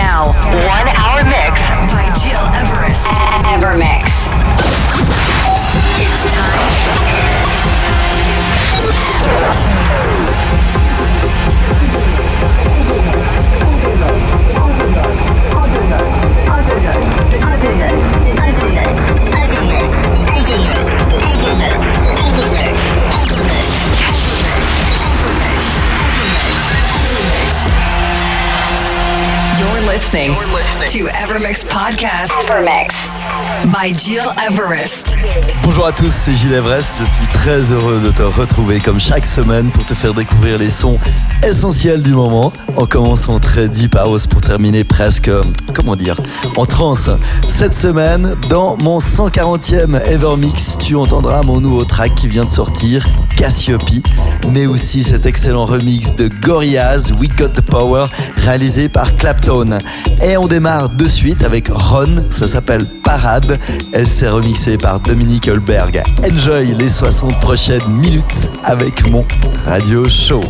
Now, You're listening, to Evermix Podcast. Evermix by Gil Everest. Bonjour à tous, c'est Gilles Everest. Je suis très heureux de te retrouver comme chaque semaine pour te faire découvrir les sons essentiels du moment. En commençant très deep house pour terminer presque, comment dire, en trance. Cette semaine, dans mon 140e Evermix, tu entendras mon nouveau track qui vient de sortir, Cassiope, mais aussi cet excellent remix de Gorillaz, We Got the Power, réalisé par Clapton. Et on démarre de suite avec Ron, ça s'appelle Parade. Elle s'est remixée par Dominique Holberg. Enjoy les 60 prochaines minutes avec mon radio show.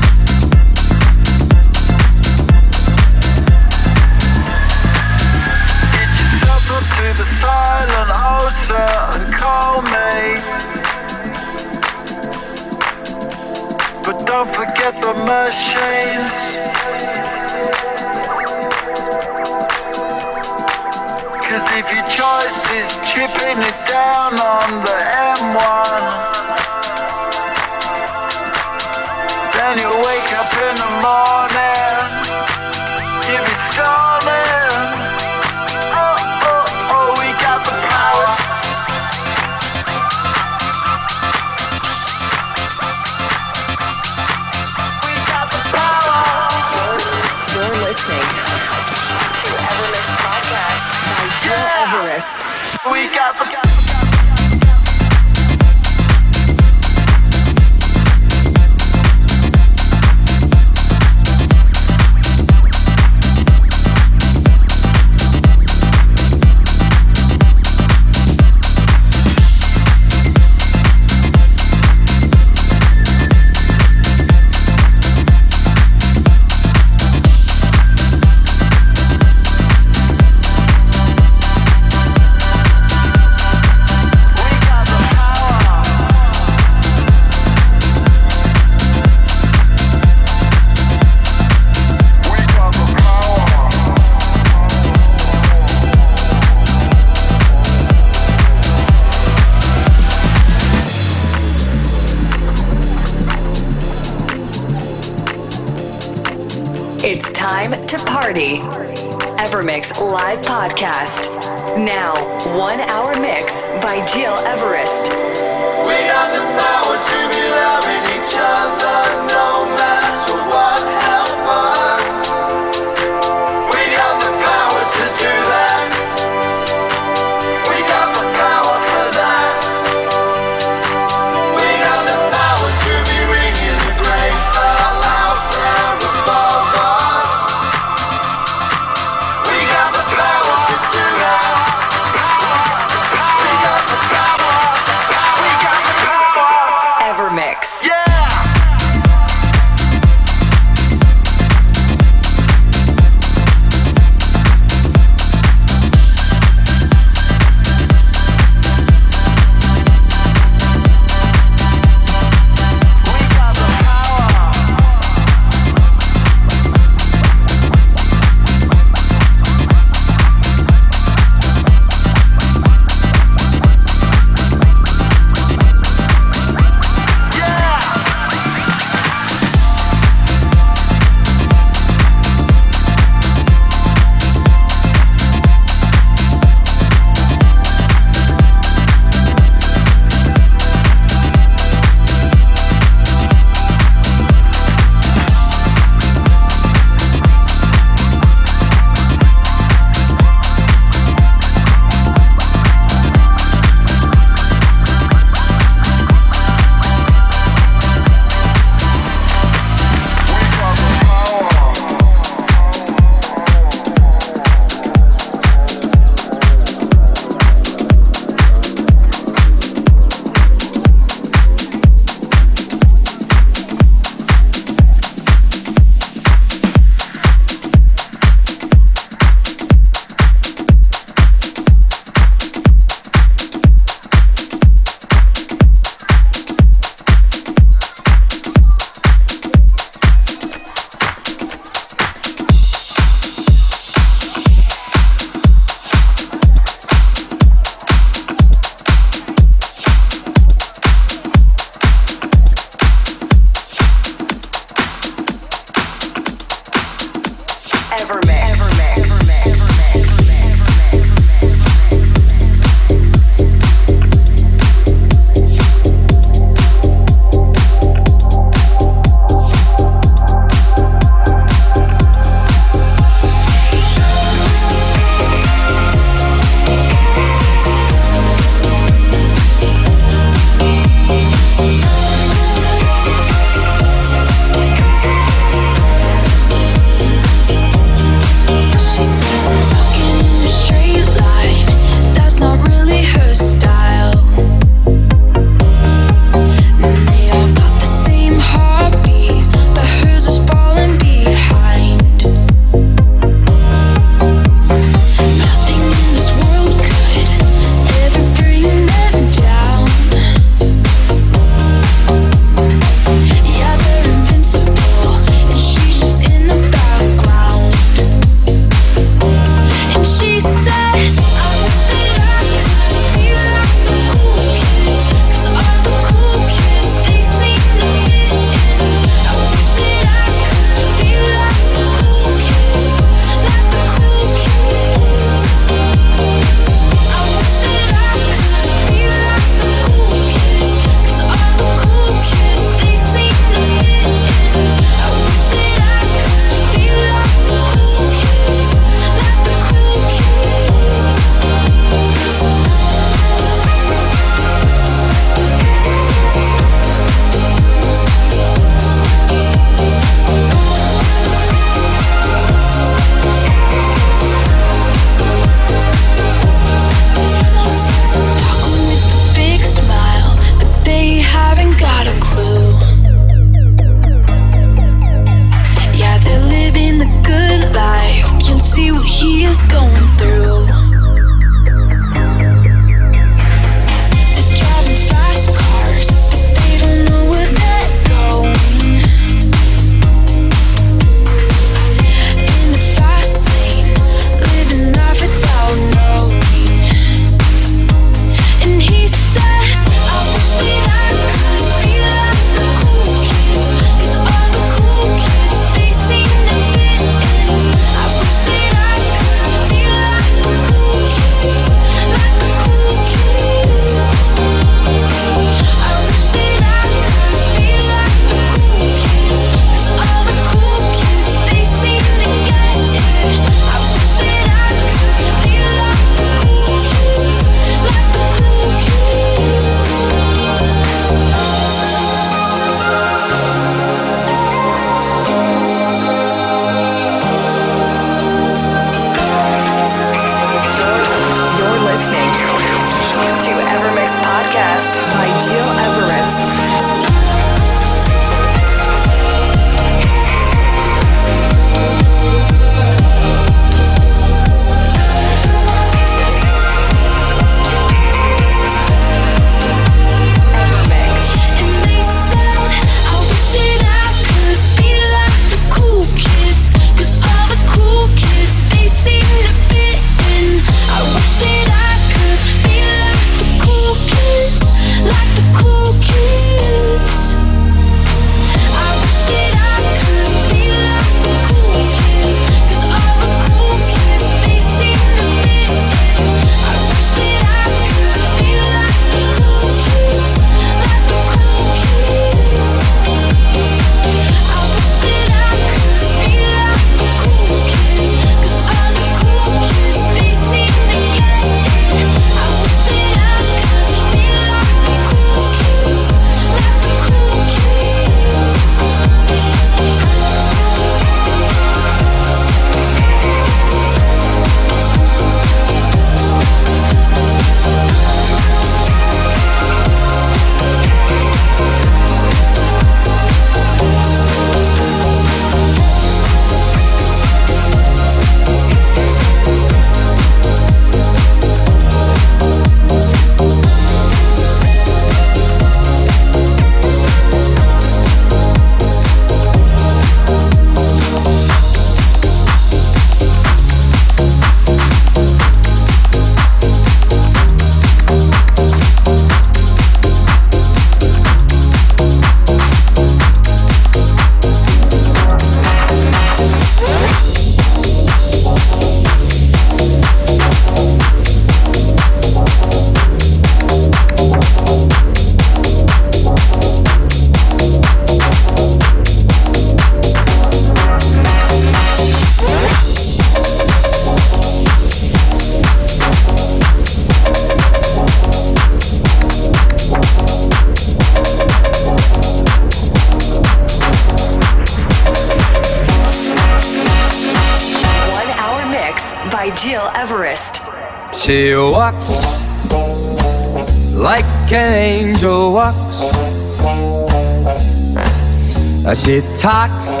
talks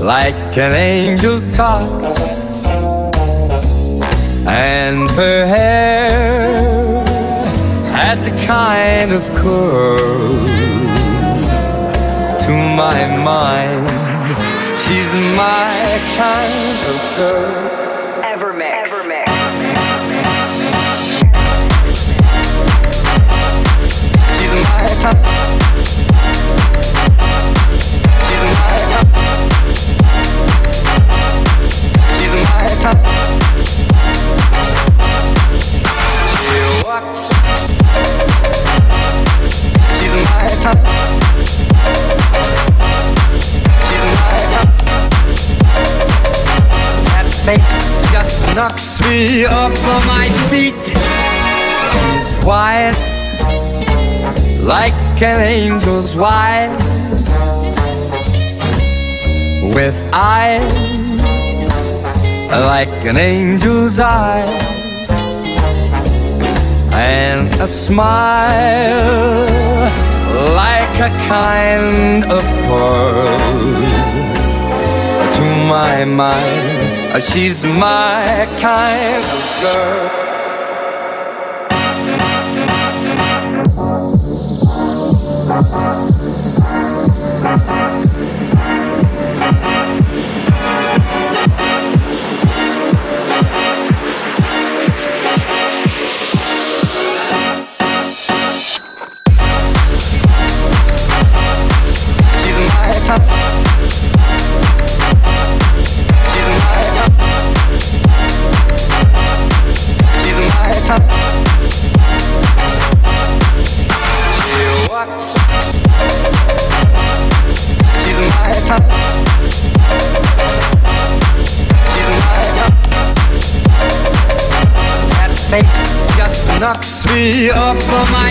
like an angel talks, and her hair has a kind of curl. To my mind, she's my kind of girl. Evermix. Evermix. She's my kind. me up on my feet. He's quiet, like an angel's wife, with eyes like an angel's eye, and a smile like a kind of pearl to my mind. She's my kind of girl. up for my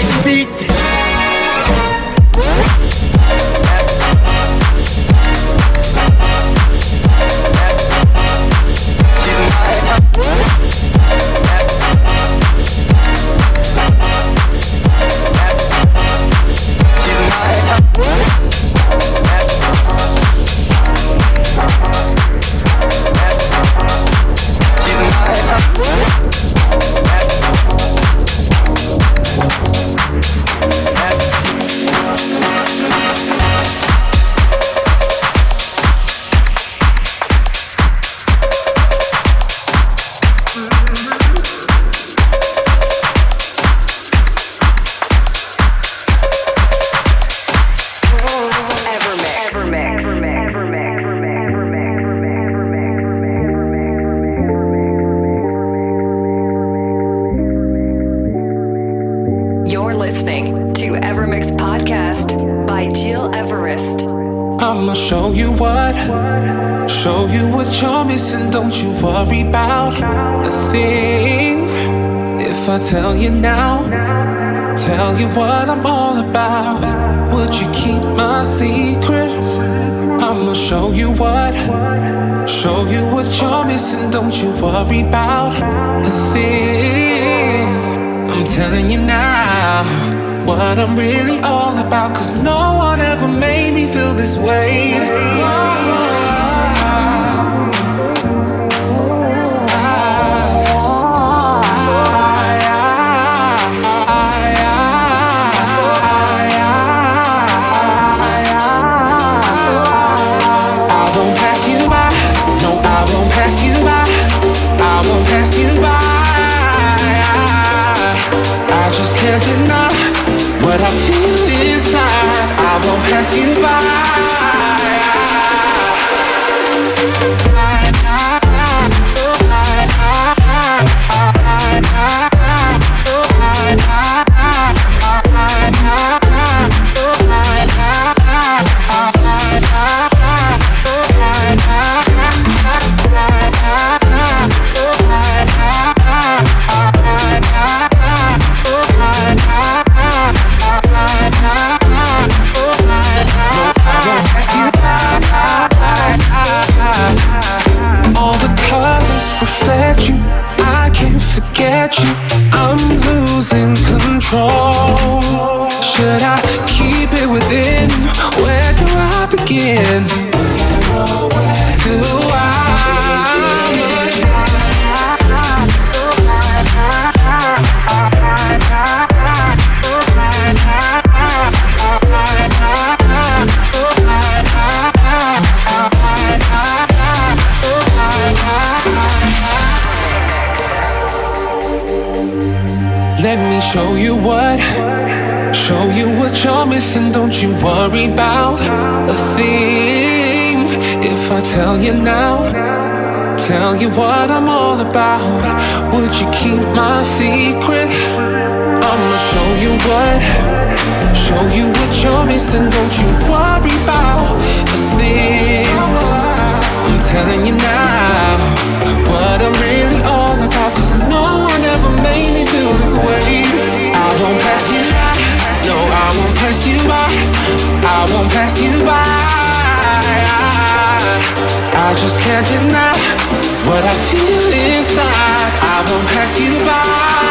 tell you now, tell you what I'm all about. Would you keep my secret? I'ma show you what, show you what you're missing. Don't you worry about a thing. I'm telling you now, what I'm really all about. Cause no one ever made me feel this way. I won't pass you by, no, I won't pass you by, I won't pass you by just can't deny what I feel inside. I won't pass you by.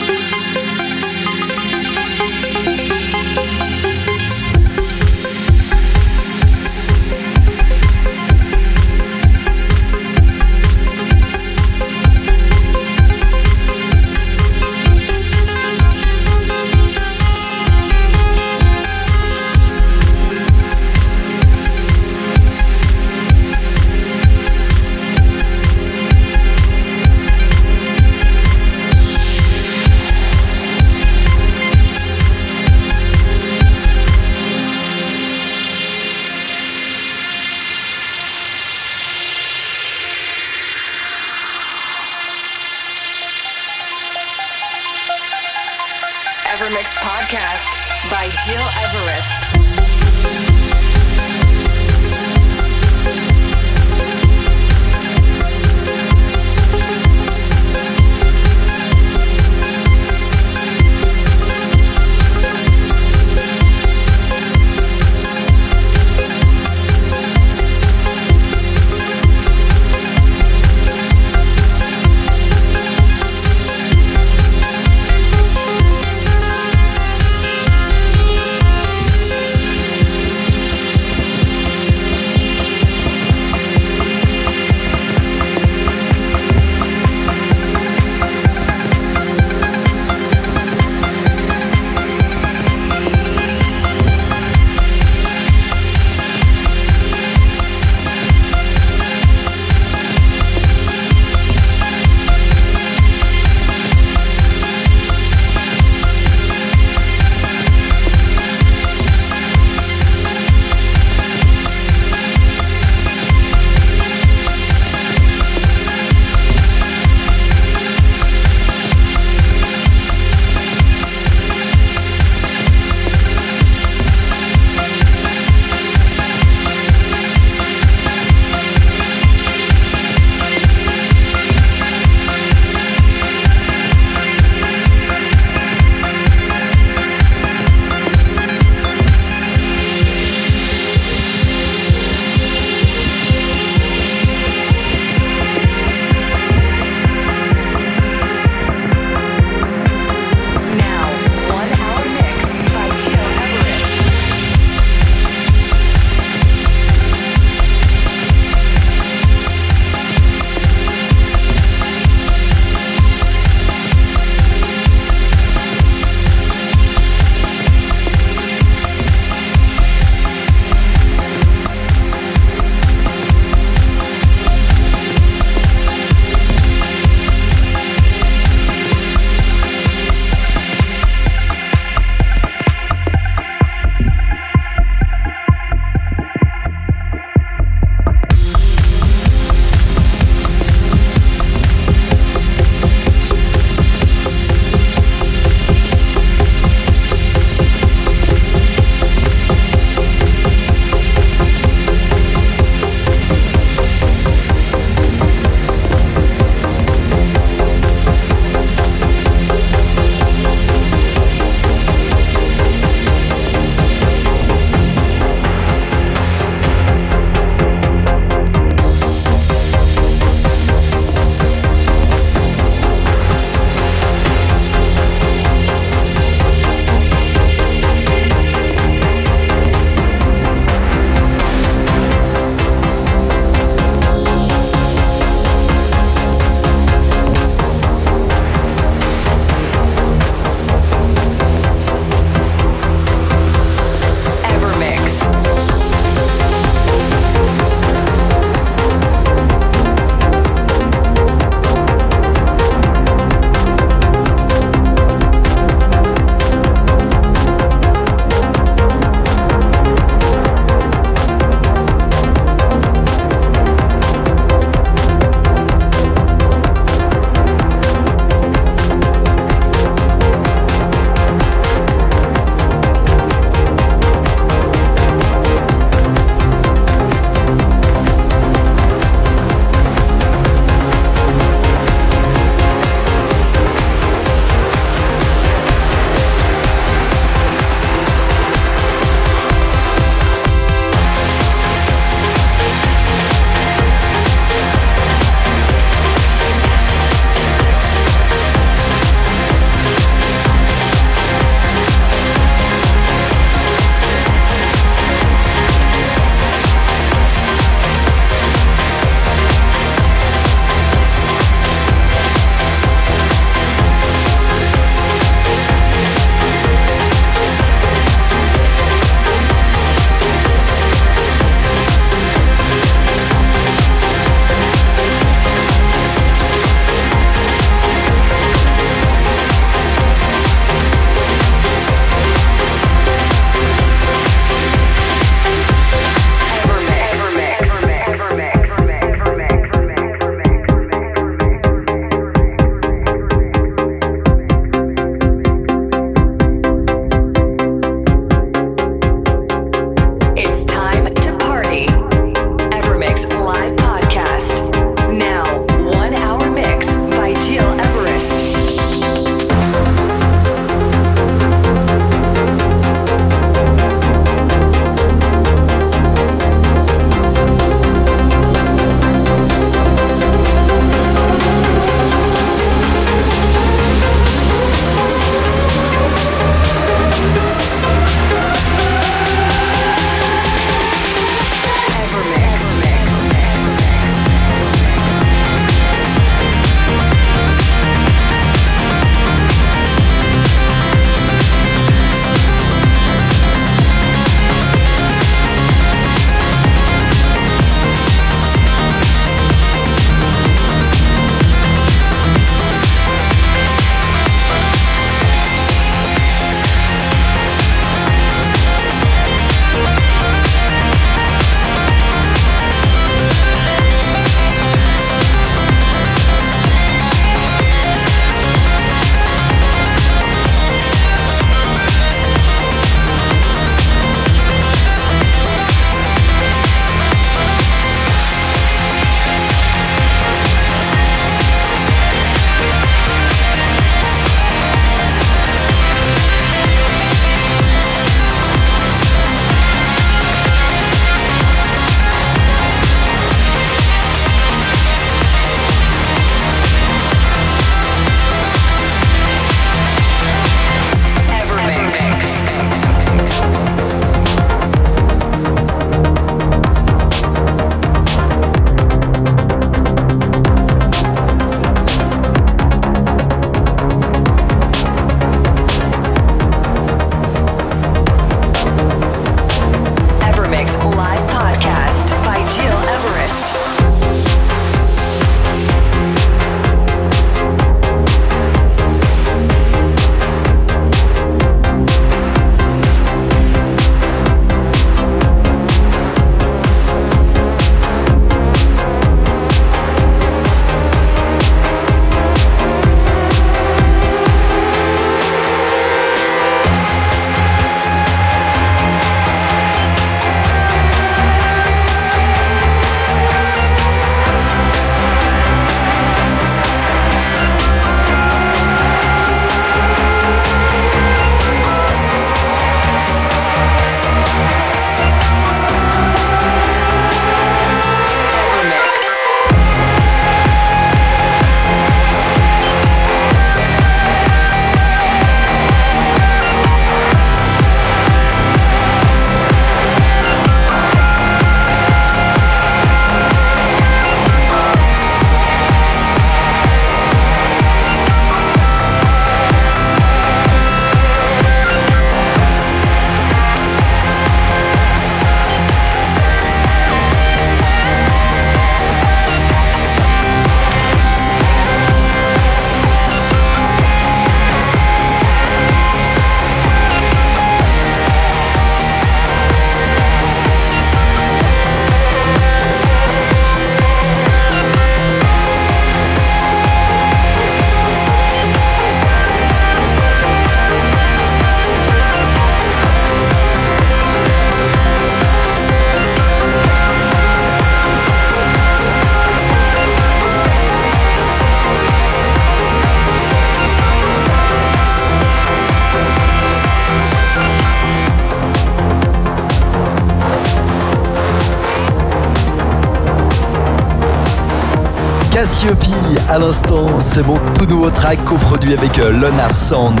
C'est mon tout nouveau track coproduit avec euh, Leonard Sound.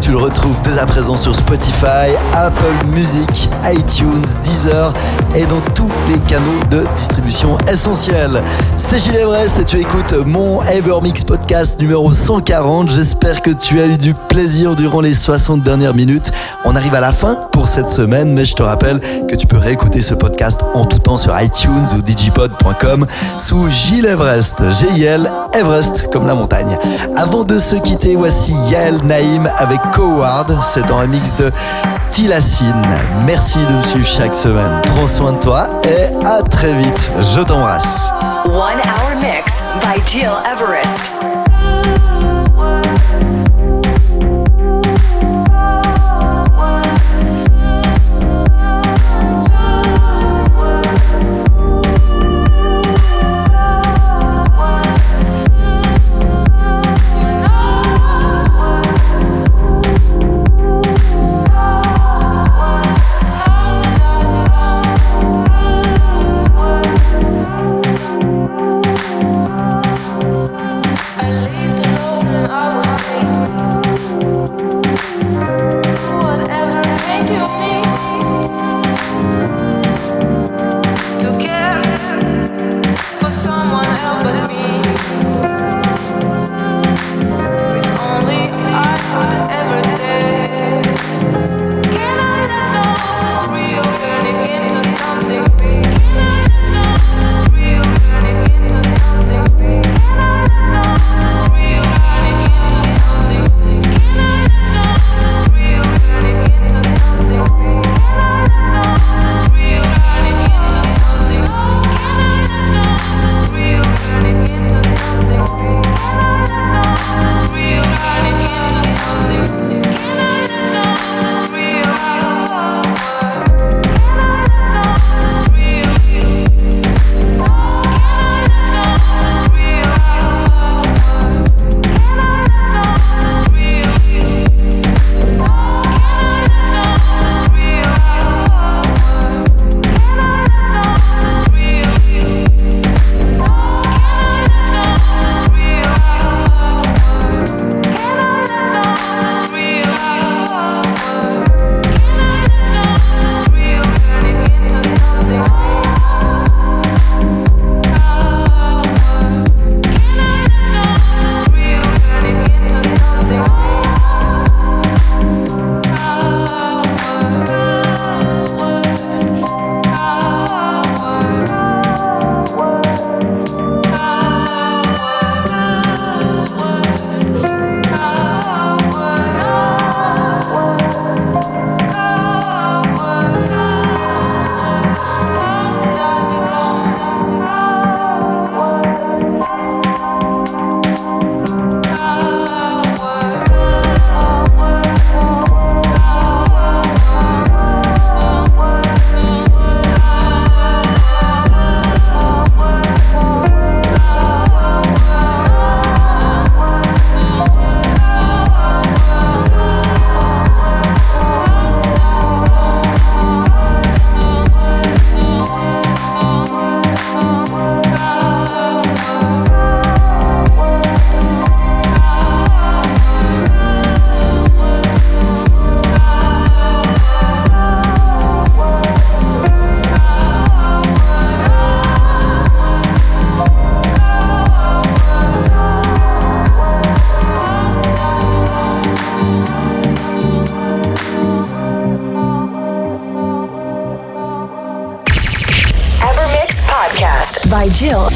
Tu le retrouves dès à présent sur Spotify, Apple Music, iTunes, Deezer et dans tous les canaux de distribution essentiels. C'est Gilles Everest et tu écoutes mon Evermix podcast numéro 140. J'espère que tu as eu du plaisir durant les 60 dernières minutes. On arrive à la fin cette semaine, mais je te rappelle que tu peux réécouter ce podcast en tout temps sur iTunes ou digipod.com sous Gilles Everest. G-I-L Everest comme la montagne. Avant de se quitter, voici Yael Naïm avec Coward. C'est dans un mix de Tilacine. Merci de me suivre chaque semaine. Prends soin de toi et à très vite. Je t'embrasse. One Hour Mix by Jill Everest.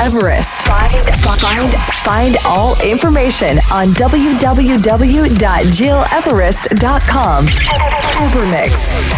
Everest. Find, find, find all information on www.gileverest.com. Evermix.